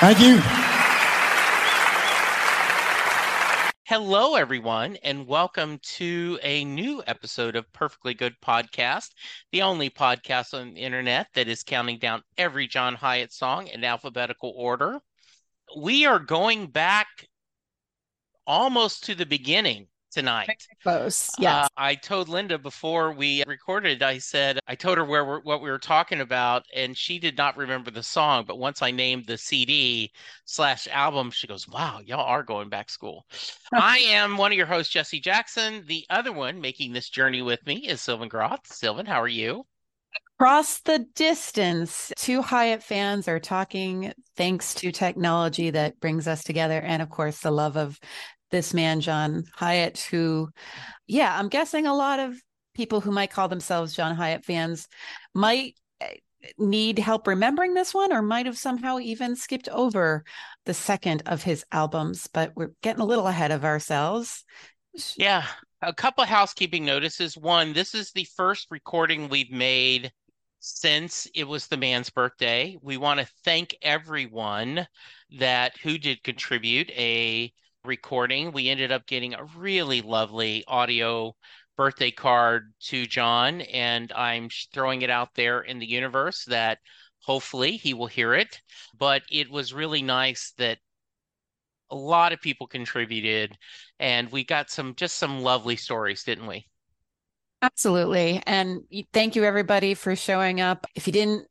Thank you. Hello, everyone, and welcome to a new episode of Perfectly Good Podcast, the only podcast on the internet that is counting down every John Hiatt song in alphabetical order. We are going back almost to the beginning tonight. Close. Yeah. Uh, I told Linda before we recorded, I said, I told her where we're, what we were talking about, and she did not remember the song. But once I named the CD slash album, she goes, Wow, y'all are going back school. I am one of your hosts, Jesse Jackson. The other one making this journey with me is Sylvan Groth. Sylvan, how are you? Across the distance, two Hiatt fans are talking thanks to technology that brings us together. And of course, the love of this man, John Hiatt, who, yeah, I'm guessing a lot of people who might call themselves John Hiatt fans might eh, need help remembering this one or might have somehow even skipped over the second of his albums, but we're getting a little ahead of ourselves. Yeah. A couple housekeeping notices. One, this is the first recording we've made since it was the man's birthday. We want to thank everyone that who did contribute a recording. We ended up getting a really lovely audio birthday card to John, and I'm throwing it out there in the universe that hopefully he will hear it. But it was really nice that a lot of people contributed, and we got some just some lovely stories, didn't we? Absolutely. And thank you, everybody, for showing up. If you didn't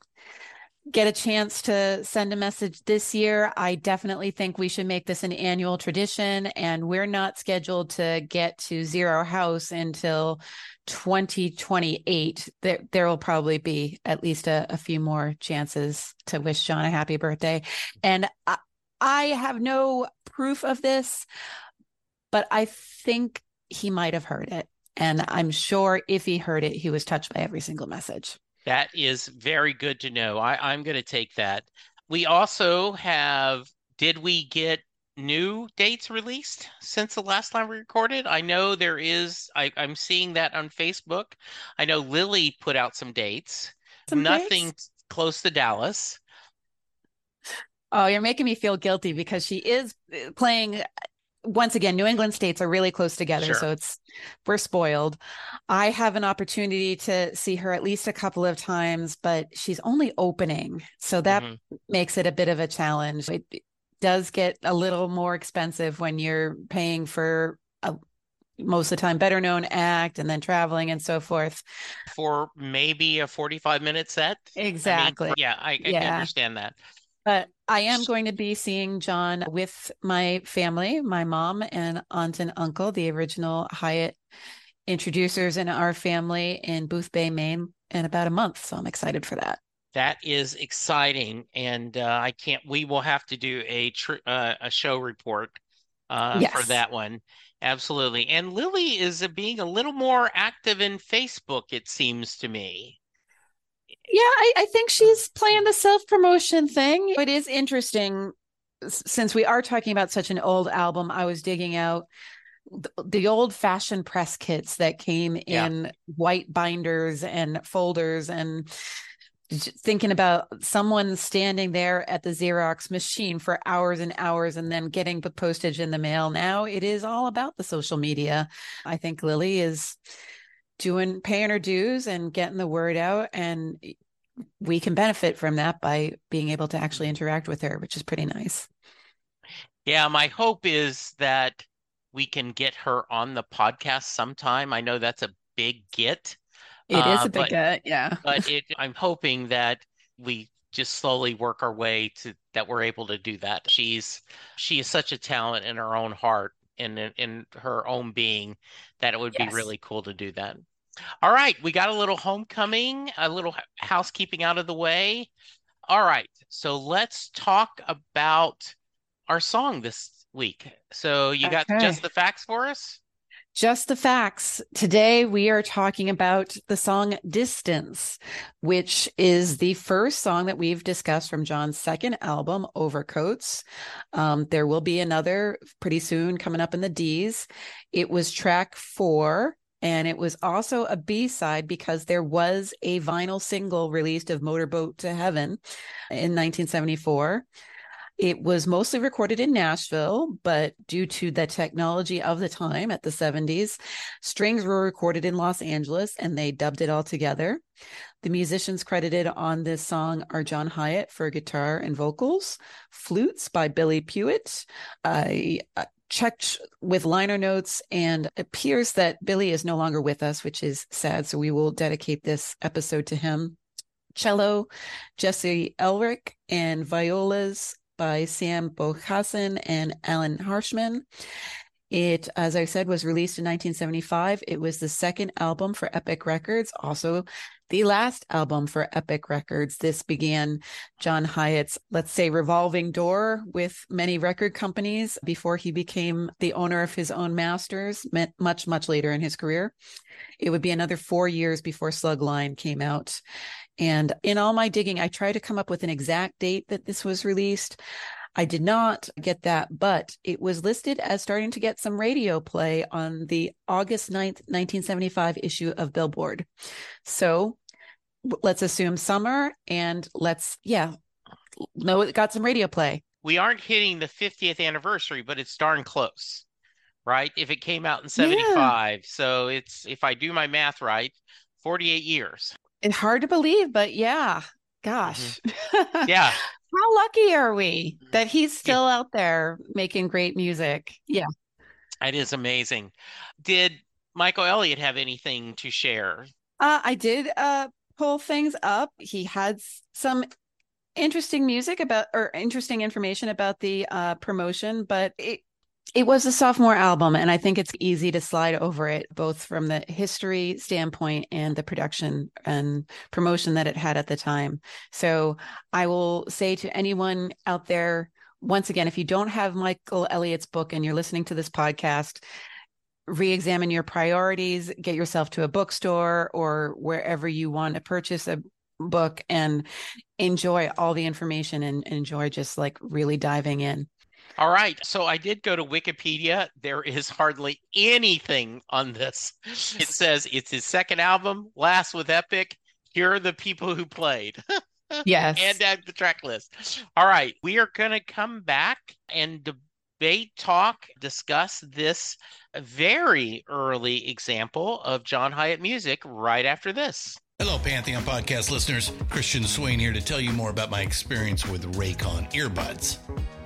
get a chance to send a message this year, I definitely think we should make this an annual tradition. And we're not scheduled to get to Zero House until 2028. There, there will probably be at least a, a few more chances to wish John a happy birthday. And I, I have no proof of this, but I think he might have heard it. And I'm sure if he heard it, he was touched by every single message. That is very good to know. I, I'm going to take that. We also have, did we get new dates released since the last time we recorded? I know there is, I, I'm seeing that on Facebook. I know Lilly put out some dates, Some nothing dates? close to Dallas. Oh, you're making me feel guilty because she is playing once again, New England states are really close together, Sure. so it's we're spoiled. I have an opportunity to see her at least a couple of times, but she's only opening, so that Mhm. makes it a bit of a challenge. It does get a little more expensive when you're paying for a most of the time better known act and then traveling and so forth. for maybe a 45 minute set. I mean, Exactly. yeah, I, I Yeah. understand that. But I am going to be seeing John with my family, my mom and aunt and uncle, the original Hiatt introducers in our family in Boothbay, Maine, in about a month. So I'm excited for that. That is exciting, and uh, I can't. We will have to do a tr- uh, a show report uh, for that one. Absolutely. And Lilly is uh, being a little more active in Facebook, it seems to me. Yeah, I, I think she's playing the self promotion thing. It is interesting since we are talking about such an old album. I was digging out th- the old fashioned press kits that came Yeah. in white binders and folders and thinking about someone standing there at the Xerox machine for hours and hours and then getting the postage in the mail. Now it is all about the social media. I think Lilly is doing paying her dues and getting the word out and we can benefit from that by being able to actually interact with her, which is pretty nice. Yeah, my hope is that we can get her on the podcast sometime. I know that's a big get. It is Uh, a big but- uh, yeah. but it I'm hoping that we just slowly work our way to that we're able to do that. She's she is such a talent in her own heart in, in her own being that it would Yes. be really cool to do that. All right, we got a little homecoming, a little housekeeping out of the way. All right, so let's talk about our song this week. So you got just the facts for us? Just the facts. Today we are talking about the song Distance, which is the first song that we've discussed from John's second album, Overcoats. Um, there will be another pretty soon coming up in the D's. It was track four. And it was also a B side because there was a vinyl single released of Motorboat to Heaven in 1974. It was mostly recorded in Nashville, but due to the technology of the time at the 70s, strings were recorded in Los Angeles and they dubbed it all together. The musicians credited on this song are John Hiatt for guitar and vocals, flutes by Billy Pewitt. I checked with liner notes and appears that Billy is no longer with us, which is sad. So we will dedicate this episode to him. Cello, Jesse Ehrlich, and violas by Sam Boghossian and Allan Harshman. It, as I said, was released in 1975. It was the second album for Epic Records, also the last album for Epic Records. This began John Hiatt's, let's say, revolving door with many record companies before he became the owner of his own masters, much, much later in his career. It would be another four years before Slug Line came out. And in all my digging, I tried to come up with an exact date that this was released. I did not get that, but it was listed as starting to get some radio play on the August 9th, 1975 issue of Billboard. So let's assume summer and let's, yeah, know it got some radio play. we aren't hitting the 50th anniversary, but it's darn close, right? If it came out in 75. So it's, if I do my math right, 48 years. It's hard to believe, but yeah, gosh. Yeah. How lucky are we that he's still out there making great music? Yeah. It is amazing. Did Michael Elliott have anything to share? Uh, I did uh, pull things up. He had some interesting music about or interesting information about the uh, promotion, but it it was a sophomore album, and I think it's easy to slide over it, both from the history standpoint and the production and promotion that it had at the time. So I will say to anyone out there, once again, if you don't have Michael Elliott's book and you're listening to this podcast, re-examine your priorities get yourself to a bookstore or wherever you want to purchase a book and enjoy all the information and enjoy just like really diving in All right. So I did go to Wikipedia. There is hardly anything on this. It says it's his second album, last with Epic. Here are the people who played. yes and uh, the track list. All right, we are going to come back and debate, talk, discuss this very early example of John Hiatt music right after this. Hello, Pantheon podcast listeners. Christian Swain here to tell you more about my experience with Raycon earbuds.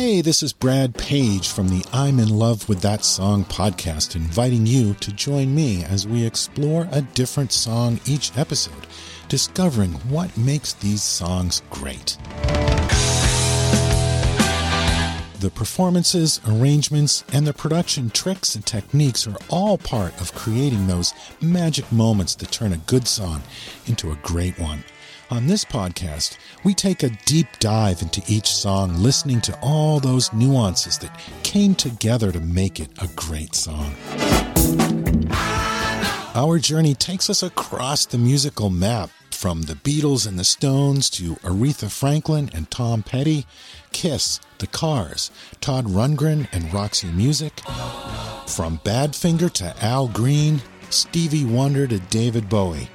Hey, this is Brad Page from the I'm in Love with That Song podcast, inviting you to join me as we explore a different song each episode, discovering what makes these songs great. The performances, arrangements, and the production tricks and techniques are all part of creating those magic moments that turn a good song into a great one. On this podcast, we take a deep dive into each song, listening to all those nuances that came together to make it a great song. Our journey takes us across the musical map from the Beatles and the Stones to Aretha Franklin and Tom Petty, Kiss, The Cars, Todd Rundgren and Roxy Music, from Badfinger to Al Green, Stevie Wonder to David Bowie,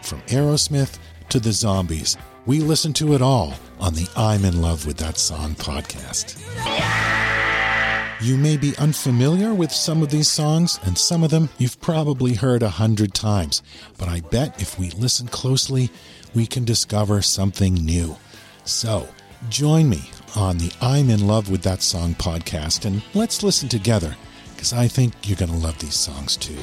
from Aerosmith to the zombies. We listen to it all on the I'm in Love with That Song podcast. You may be unfamiliar with some of these songs, and some of them you've probably heard a hundred times, but I bet if we listen closely, we can discover something new. So, join me on the I'm in Love with That Song podcast, and let's listen together, because I think you're going to love these songs too.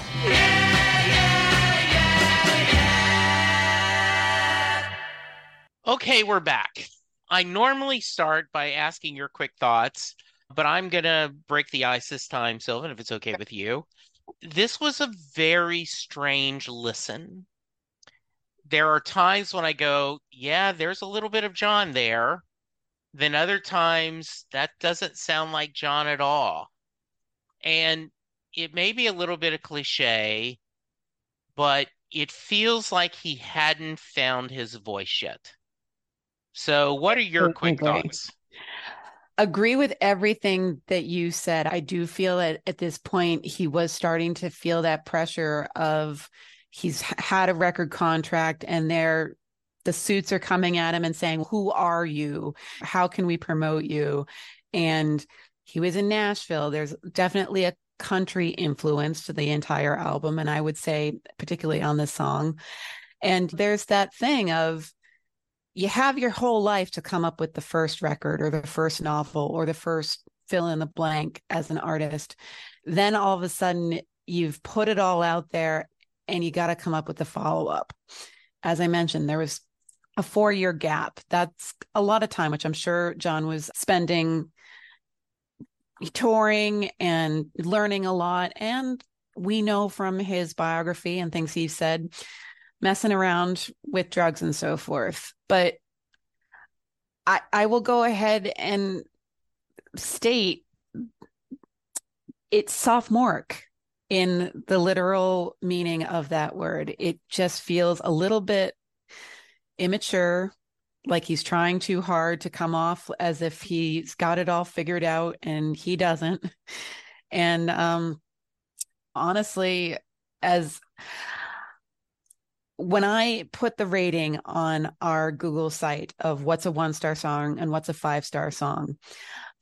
Okay, we're back. I normally start by asking your quick thoughts, but I'm going to break the ice this time, Sylvan, if it's okay with you. This was a very strange listen. There are times when I go, yeah, there's a little bit of John there. Then other times, that doesn't sound like John at all. And it may be a little bit of cliche, but it feels like he hadn't found his voice yet. So, what are your quick thoughts? Agree with everything that you said. I do feel that at this point he was starting to feel that pressure of he's had a record contract and they're the suits are coming at him and saying, Who are you? How can we promote you? And he was in Nashville. There's definitely a country influence to the entire album. And I would say, particularly on this song. And there's that thing of you have your whole life to come up with the first record or the first novel or the first fill in the blank as an artist. Then all of a sudden, you've put it all out there and you got to come up with the follow up. As I mentioned, there was a four year gap. That's a lot of time, which I'm sure John was spending touring and learning a lot. And we know from his biography and things he said, messing around with drugs and so forth. But I I will go ahead and state it's sophomoric in the literal meaning of that word. It just feels a little bit immature, like he's trying too hard to come off as if he's got it all figured out and he doesn't. And um honestly, as when I put the rating on our Google site of what's a one star song and what's a five star song,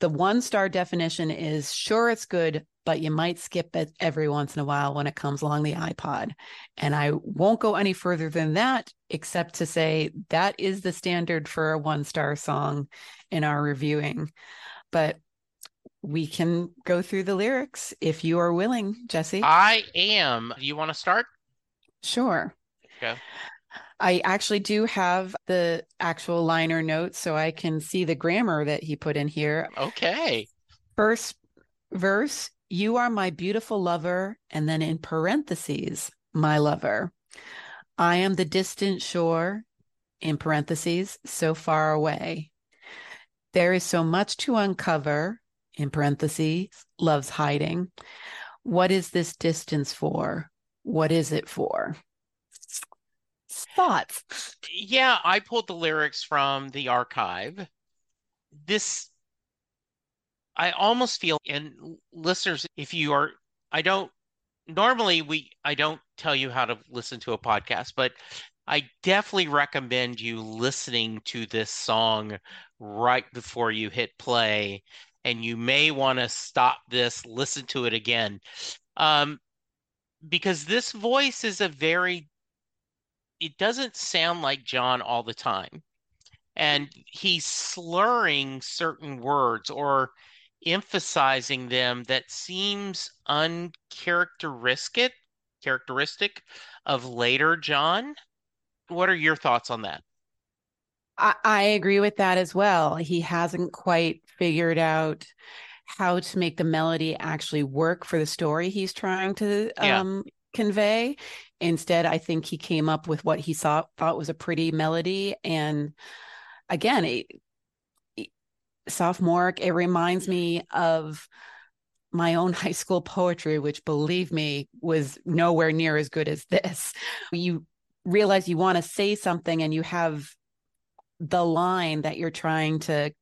the one star definition is sure it's good, but you might skip it every once in a while when it comes along the iPod. And I won't go any further than that, except to say that is the standard for a one star song in our reviewing. But we can go through the lyrics if you are willing, Jesse. I am. You want to start? Sure. Okay. I actually do have the actual liner notes so I can see the grammar that he put in here. Okay. First verse, you are my beautiful lover. And then in parentheses, my lover. I am the distant shore, in parentheses, so far away. There is so much to uncover, in parentheses, love's hiding. What is this distance for? What is it for? Thoughts? Yeah, I pulled the lyrics from the archive. This, I almost feel, and listeners, if you are, I don't, normally we, I don't tell you how to listen to a podcast, but I definitely recommend you listening to this song right before you hit play. And you may want to stop this, listen to it again. Um, because this voice is a very it doesn't sound like John all the time. And he's slurring certain words or emphasizing them that seems uncharacteristic characteristic of later John. What are your thoughts on that? I, I agree with that as well. He hasn't quite figured out how to make the melody actually work for the story he's trying to um, convey. Instead, I think he came up with what he saw, thought was a pretty melody. And again, it, it- sophomoric, it reminds me of my own high school poetry, which believe me was nowhere near as good as this. You realize you want to say something and you have the line that you're trying to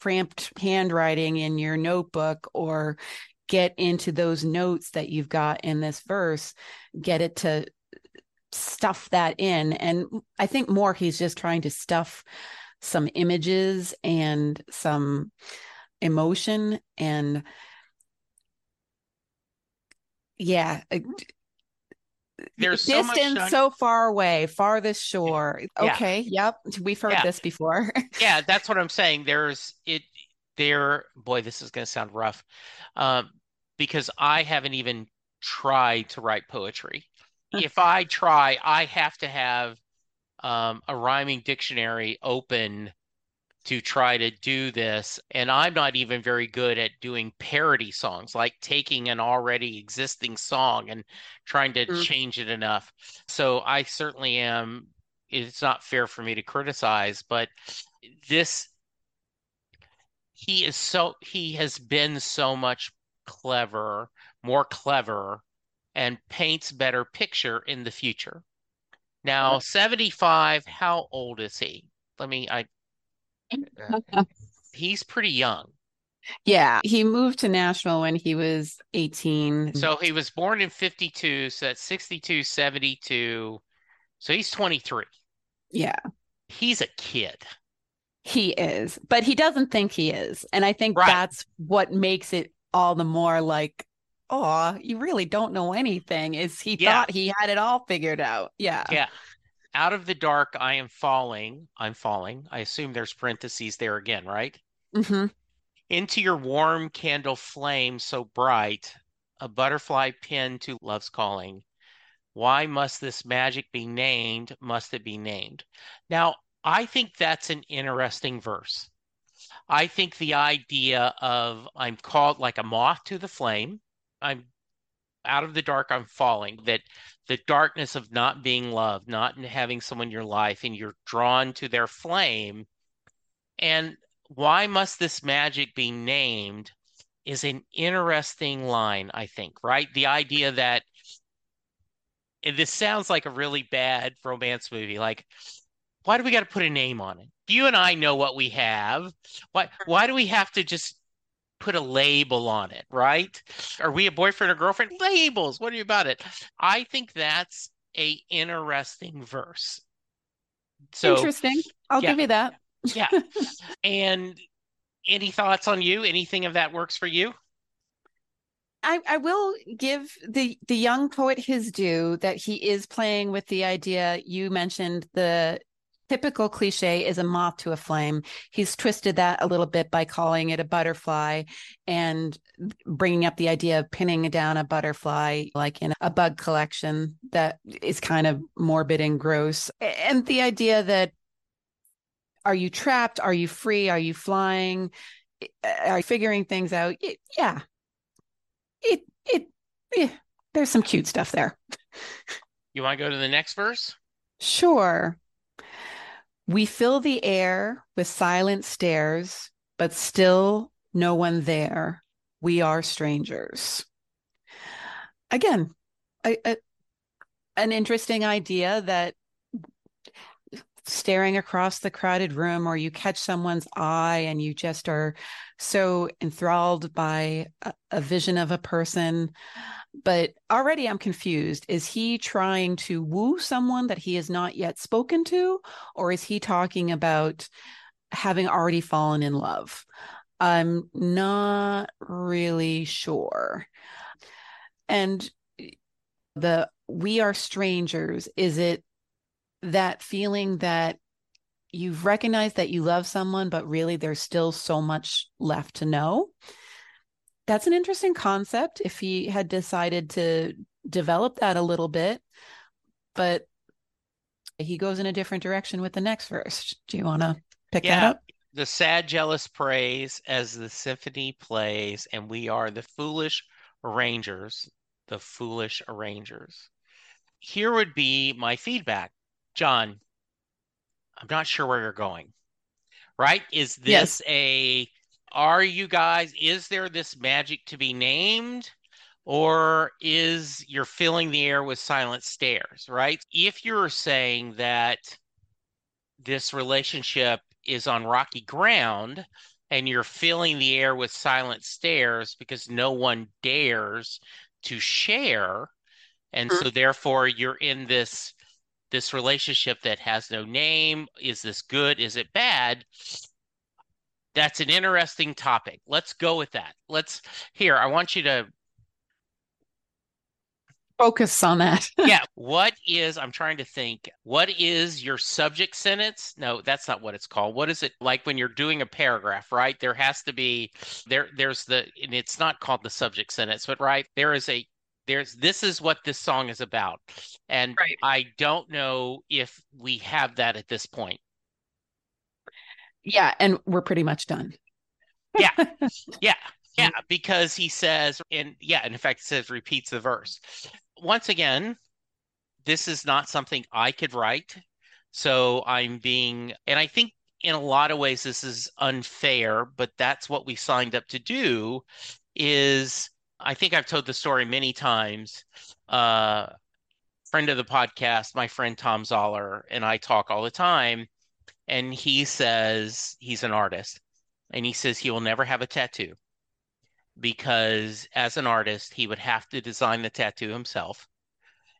cramped handwriting in your notebook or get into those notes that you've got in this verse, get it to stuff that in. And I think more he's just trying to stuff some images and some emotion and yeah There's so distance un- so far away farthest shore Yeah. okay yep we've heard Yeah. this before yeah, that's what I'm saying. There's it there, boy, this is gonna sound rough. Um, because I haven't even tried to write poetry. If I try, I have to have um, a rhyming dictionary open to try to do this. And I'm not even very good at doing parody songs, like taking an already existing song and trying to Mm. change it enough. So I certainly am. It's not fair for me to criticize, but this, he is so, he has been so much clever, more clever, and paints better picture in the future. Now, 75, how old is he? Let me, I, he's pretty young. yeah he moved to nashville when he was 18 So he was born in 52, so that's 62, 72. So he's 23. yeah He's a kid. He is, but he doesn't think he is. And I think Right. that's what makes it all the more like, oh, you really don't know anything. Is he Yeah. thought he had it all figured out? Yeah. Yeah. Out of the dark, I am falling. I'm falling. I assume there's parentheses there again, right? hmm Into your warm candle flame so bright, a butterfly pinned to love's calling. Why must this magic be named? Must it be named? Now, I think that's an interesting verse. I think the idea of I'm called like a moth to the flame, I'm out of the dark, I'm falling, that the darkness of not being loved, not having someone in your life, and you're drawn to their flame. And why must this magic be named is an interesting line, I think, right? The idea that and this sounds like a really bad romance movie. Like, why do we got to put a name on it? You and I know what we have. Why why do we have to just put a label on it, right? Are we a boyfriend or girlfriend? Labels. What are you about it? I think that's a interesting verse. So Interesting. I'll yeah. give you that. yeah. and any thoughts on you? Anything of that works for you? I, I will give the the young poet his due that he is playing with the idea you mentioned the typical cliche is a moth to a flame. He's twisted that a little bit by calling it a butterfly and bringing up the idea of pinning down a butterfly like in a bug collection that is kind of morbid and gross. And the idea that are you trapped? Are you free? Are you flying? Are you figuring things out? Yeah. It it yeah, there's some cute stuff there. You want to go to the next verse? Sure. We fill the air with silent stares, but still no one there. We are strangers. Again, a, a, an interesting idea that staring across the crowded room or you catch someone's eye and you just are so enthralled by a, a, vision of a person. But already i'm confused. Is he trying to woo someone that he has not yet spoken to or is he talking about having already fallen in love? I'm not really sure. And eh, the we are strangers is it that feeling that you've recognized that you love someone, but really there's still so much left to know. That's an interesting concept if he had decided to develop that a little bit, but he goes in a different direction with the next verse. Do you want to pick yeah. that up? The sad, jealous praise as the symphony plays, and we are the foolish arrangers, the foolish arrangers. Here would be my feedback John, I'm not sure where you're going. Right? Is this yes. a are you guys is there this magic to be named or is you're filling the air with silent stares, right? If you're saying that this relationship is on rocky ground and you're filling the air with silent stares because no one dares to share and mm-hmm. so therefore you're in this this relationship that has no name is this good is it bad? That's an interesting topic. Let's go with that. Let's here i want you to focus on that. Yeah what is i'm trying to think what is your subject sentence? No that's not what it's called. What is it like when you're doing a paragraph right? There has to be there there's the and it's not called the subject sentence but right there is a there's this is what this song is about. And right. i don't know if we have that at this point. Yeah and we're pretty much done. Yeah. Yeah. Yeah mm-hmm. because he says and yeah and in fact it says repeats the verse. Once again this is not something i could write. So i'm being and i think in a lot of ways this is unfair but that's what we signed up to do is I think I've told the story many times. Uh, friend of the podcast, my friend Tom Zoller, and I talk all the time. And he says he's an artist, and he says he will never have a tattoo because, as an artist, he would have to design the tattoo himself.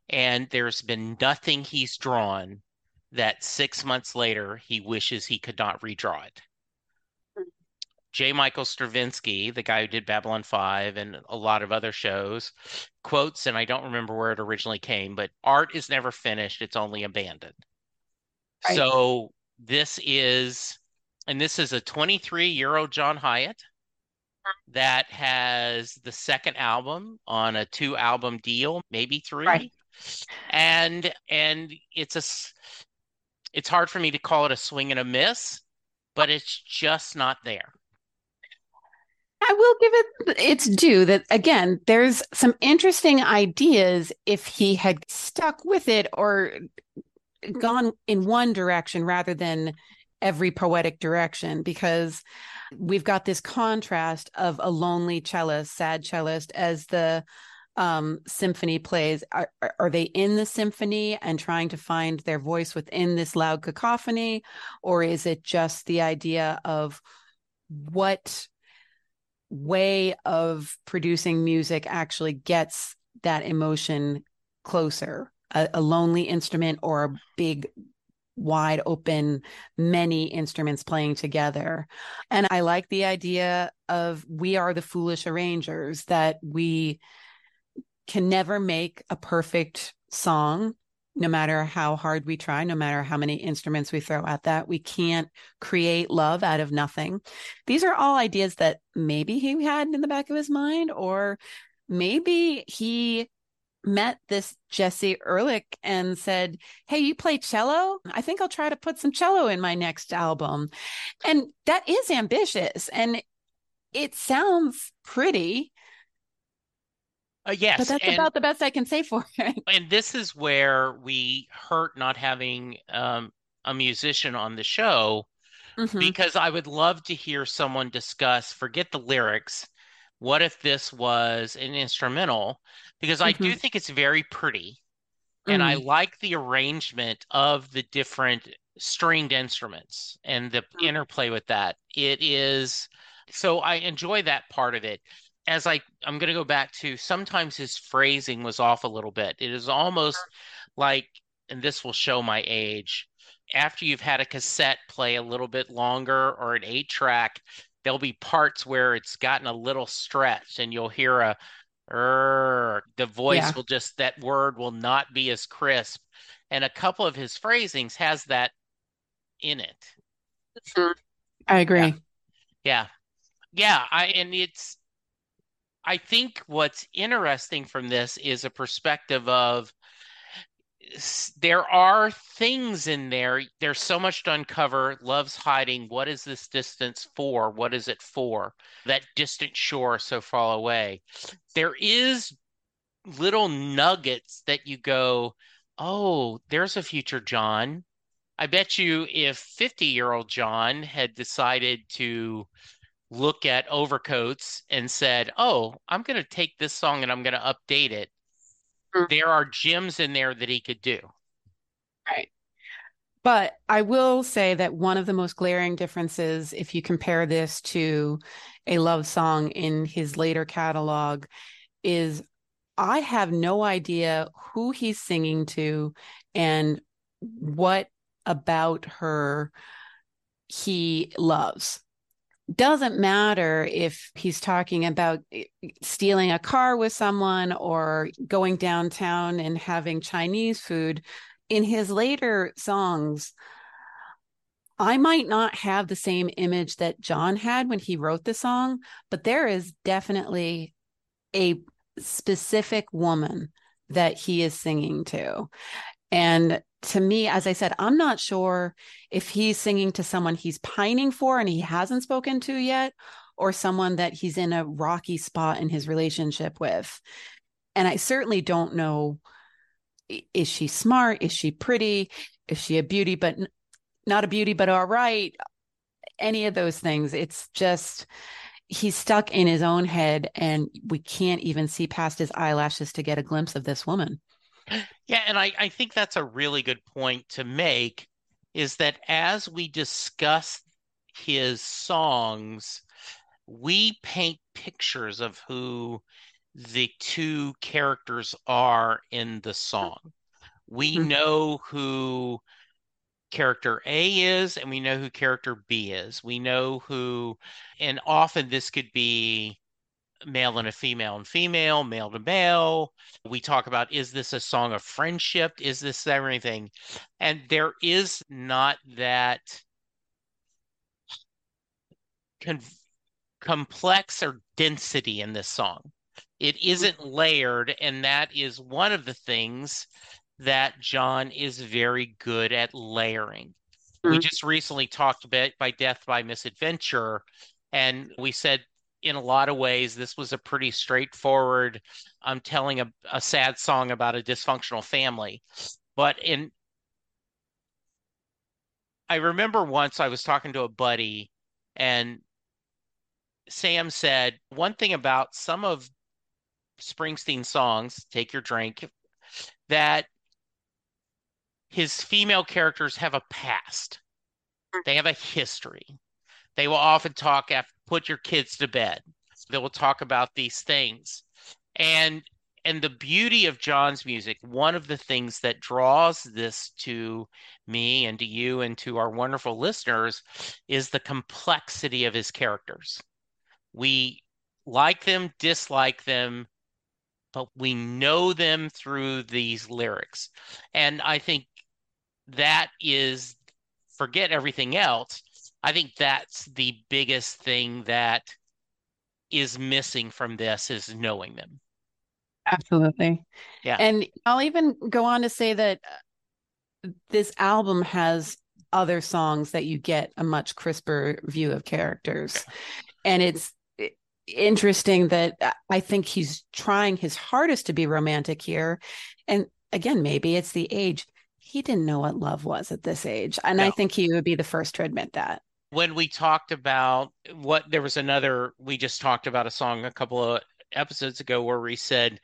And there's been nothing he's drawn that six months later he wishes he could not redraw it. J. Michael Straczynski, the guy who did Babylon 5 and a lot of other shows, quotes, and I don't remember where it originally came, but art is never finished, it's only abandoned. Right. So this is, and this is a 23 year old John Hiatt that has the second album on a two album deal, maybe three. Right. And and it's a it's hard for me to call it a swing and a miss, but it's just not there. I will give it its due that again, there's some interesting ideas if he had stuck with it or gone in one direction rather than every poetic direction, because we've got this contrast of a lonely cellist, sad cellist as the um, symphony plays. Are, are they in the symphony and trying to find their voice within this loud cacophony? Or is it just the idea of what way of producing music actually gets that emotion closer. A, a lonely instrument or a big wide open many instruments playing together. And i like the idea of we are the foolish arrangers that we can never make a perfect song no matter how hard we try, no matter how many instruments we throw at that. We can't create love out of nothing. These are all ideas that maybe he had in the back of his mind, or maybe he met this Jesse Ehrlich and said, Hey, you play cello? I think I'll try to put some cello in my next album. And that is ambitious and it sounds pretty. Uh, yes, but that's and, about the best I can say for it. And this is where we hurt not having um, a musician on the show mm-hmm. because I would love to hear someone discuss, forget the lyrics. What if this was an instrumental? Because mm-hmm. I do mm-hmm. think it's very pretty. And mm. I like the arrangement of the different stringed instruments and the mm. interplay with that. It is so I enjoy that part of it as I I'm going to go back to sometimes his phrasing was off a little bit. It is almost like, and this will show my age. After you've had a cassette play a little bit longer or an eight track, there'll be parts where it's gotten a little stretched, and you'll hear a er, the voice yeah. will just that word will not be as crisp. And a couple of his phrasings has that in it. I agree. Yeah. yeah. Yeah, I and it's I think what's interesting from this is a perspective of there are things in there. There's so much to uncover. Love's hiding. What is this distance for? What is it for? That distant shore so far away. There is little nuggets that you go, oh, there's a future John. I bet you if 50 year old John had decided to look at overcoats and said, "Oh, I'm going to take this song and I'm going to update it." Mm-hmm. There are gems in there that he could do. Right. But I will say that one of the most glaring differences, if you compare this to a love song in his later catalog, is I have no idea who he's singing to and what about her he loves doesn't matter if he's talking about eh, stealing a car with someone or going downtown and having Chinese food. In his later songs, I might not have the same image that John had when he wrote the song, but there is definitely a specific woman that he is singing to. And to me, as I said, I'm not sure if he's singing to someone he's pining for and he hasn't spoken to yet, or someone that he's in a rocky spot in his relationship with. And I certainly don't know is she smart? Is she pretty? Is she a beauty, but not a beauty, but all right? Any of those things. It's just, he's stuck in his own head and we can't even see past his eyelashes to get a glimpse of this woman. Yeah, and I, I think that's a really good point to make is that as we discuss his songs, we paint pictures of who the two characters are in the song. We mm-hmm. know who character A is, and we know who character B is. We know who, and often this could be male and a female and female, male to male. We talk about is this a song of friendship? Is this everything? And there is not that con- complex or density in this song. It isn't layered, and that is one of the things that John is very good at layering. Mm-hmm. We just recently talked about by Death by Misadventure, and we said in a lot of ways, this was a pretty straightforward. I'm telling a, a sad song about a dysfunctional family, but in I remember once I was talking to a buddy, and Sam said one thing about some of Springsteen songs, take your drink, that his female characters have a past. They have a history. They will often talk after put your kids to bed. They will talk about these things. And and the beauty of John's music, one of the things that draws this to me and to you and to our wonderful listeners is the complexity of his characters. We like them, dislike them, but we know them through these lyrics. And I think that is forget everything else. I think that's the biggest thing that is missing from this is knowing them. Absolutely. Yeah. And I'll even go on to say that uh, this album has other songs that you get a much crisper view of characters. And it's interesting that uh, I think he's trying his hardest to be romantic here. And again, maybe it's the age. He didn't know what love was at this age. And No. I think he would be the first to admit that. When we talked about what there was another we just talked about a song a couple of episodes ago where we said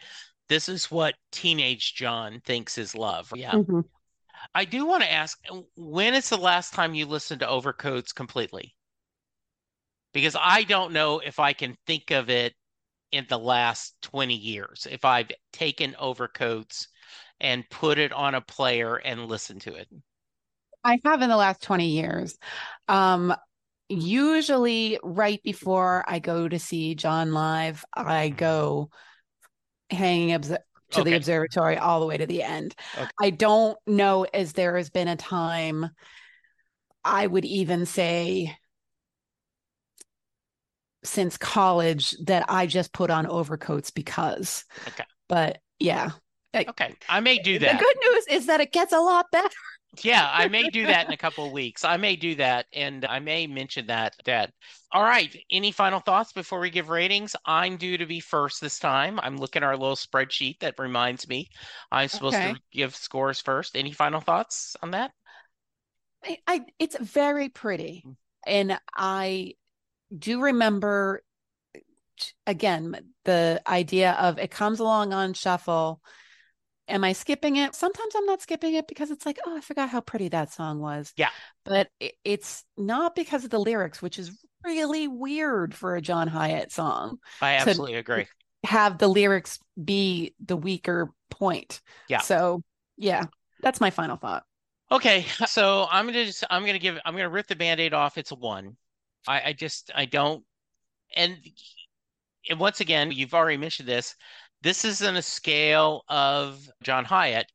this is what teenage john thinks is love. Yeah. Mhm. i do want to ask when is the last time you listened to overcoats completely? Because i don't know if i can think of it in the last 20 years if i've taken overcoats and put it on a player and listened to it I have in the last 20 years. Um, usually right before I go to see John live, I go hanging obs- to the observatory all the way to the end. Okay. I don't know as there has been a time I would even say since college that I just put on overcoats because. Okay. But yeah. okay i may do that. The good news is that it gets a lot better. Yeah, I may do that in a couple of weeks. I may do that, and I may mention that, Dad. All right. Any final thoughts before we give ratings? I'm due to be first this time. I'm looking at our little spreadsheet that reminds me I'm supposed Okay. to give scores first. Any final thoughts on that? I, I it's very pretty mm. and i do remember again the idea of it comes along on shuffle am i skipping it sometimes i'm not skipping it because it's like oh i forgot how pretty that song was Yeah. but it's not because of the lyrics which is really weird for a john hiatt song I So- absolutely agree. have the lyrics be the weaker point Yeah. so yeah that's my final thought Okay, so I'm gonna just I'm gonna give I'm gonna rip the band-aid off. It's a one. I, I just I don't and and once again, you've already mentioned this. This is on a scale of John Hiatt.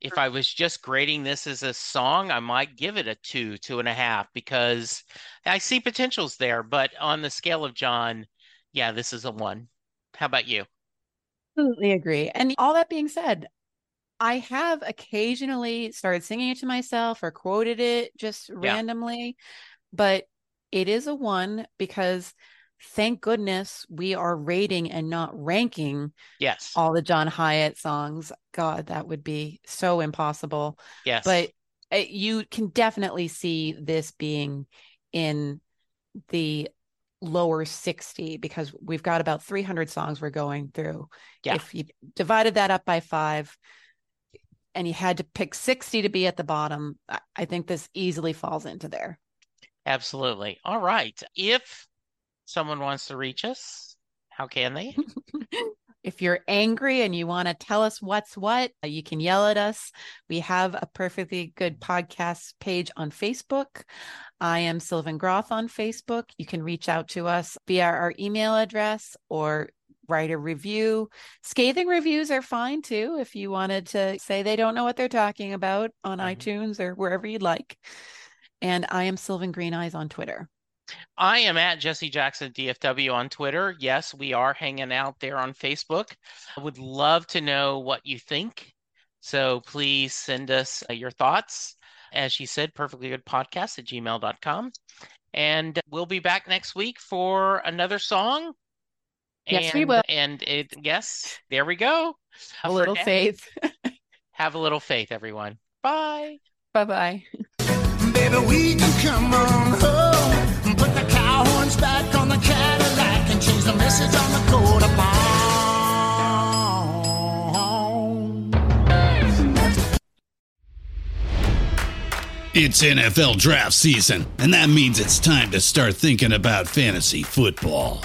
If mm-hmm. I was just grading this as a song, I might give it a two, two and a half, because I see potentials there. But on the scale of John, yeah, this is a one. How about you? Absolutely agree. And all that being said, I have occasionally started singing it to myself or quoted it just randomly, but it is a one because thank goodness we are rating and not ranking Yes. all the John Hiatt songs. God, that would be so impossible. Yes. But uh, you can definitely see this being in the lower 60 because we've got about 300 songs we're going through. Yeah. If you divided that up by five and you had to pick 60 to be at the bottom, I- I think this easily falls into there. Absolutely. All right. If someone wants to reach us, how can they? If you're angry and you want to tell us what's what, uh, you can yell at us. We have a perfectly good podcast page on Facebook. I am Sylvan Groth on Facebook. You can reach out to us via our email address or write a review. Scathing reviews are fine too if you wanted to say they don't know what they're talking about on Mhm. iTunes or wherever you'd like. And I am Sylvan Green Eyes on Twitter. I am at Jesse Jackson DFW on Twitter. Yes, we are hanging out there on Facebook. I would love to know what you think. So please send us uh, your thoughts. As she said, perfectly good podcast at gmail.com. And we'll be back next week for another song. Yes, we And- will. And it, yes, there we go. A For little now, faith. Have a little faith, everyone. Bye. bye bye. Baby, we can come on home back on the Cadillac and change the message on the of It's NFL draft season, and that means it's time to start thinking about fantasy football.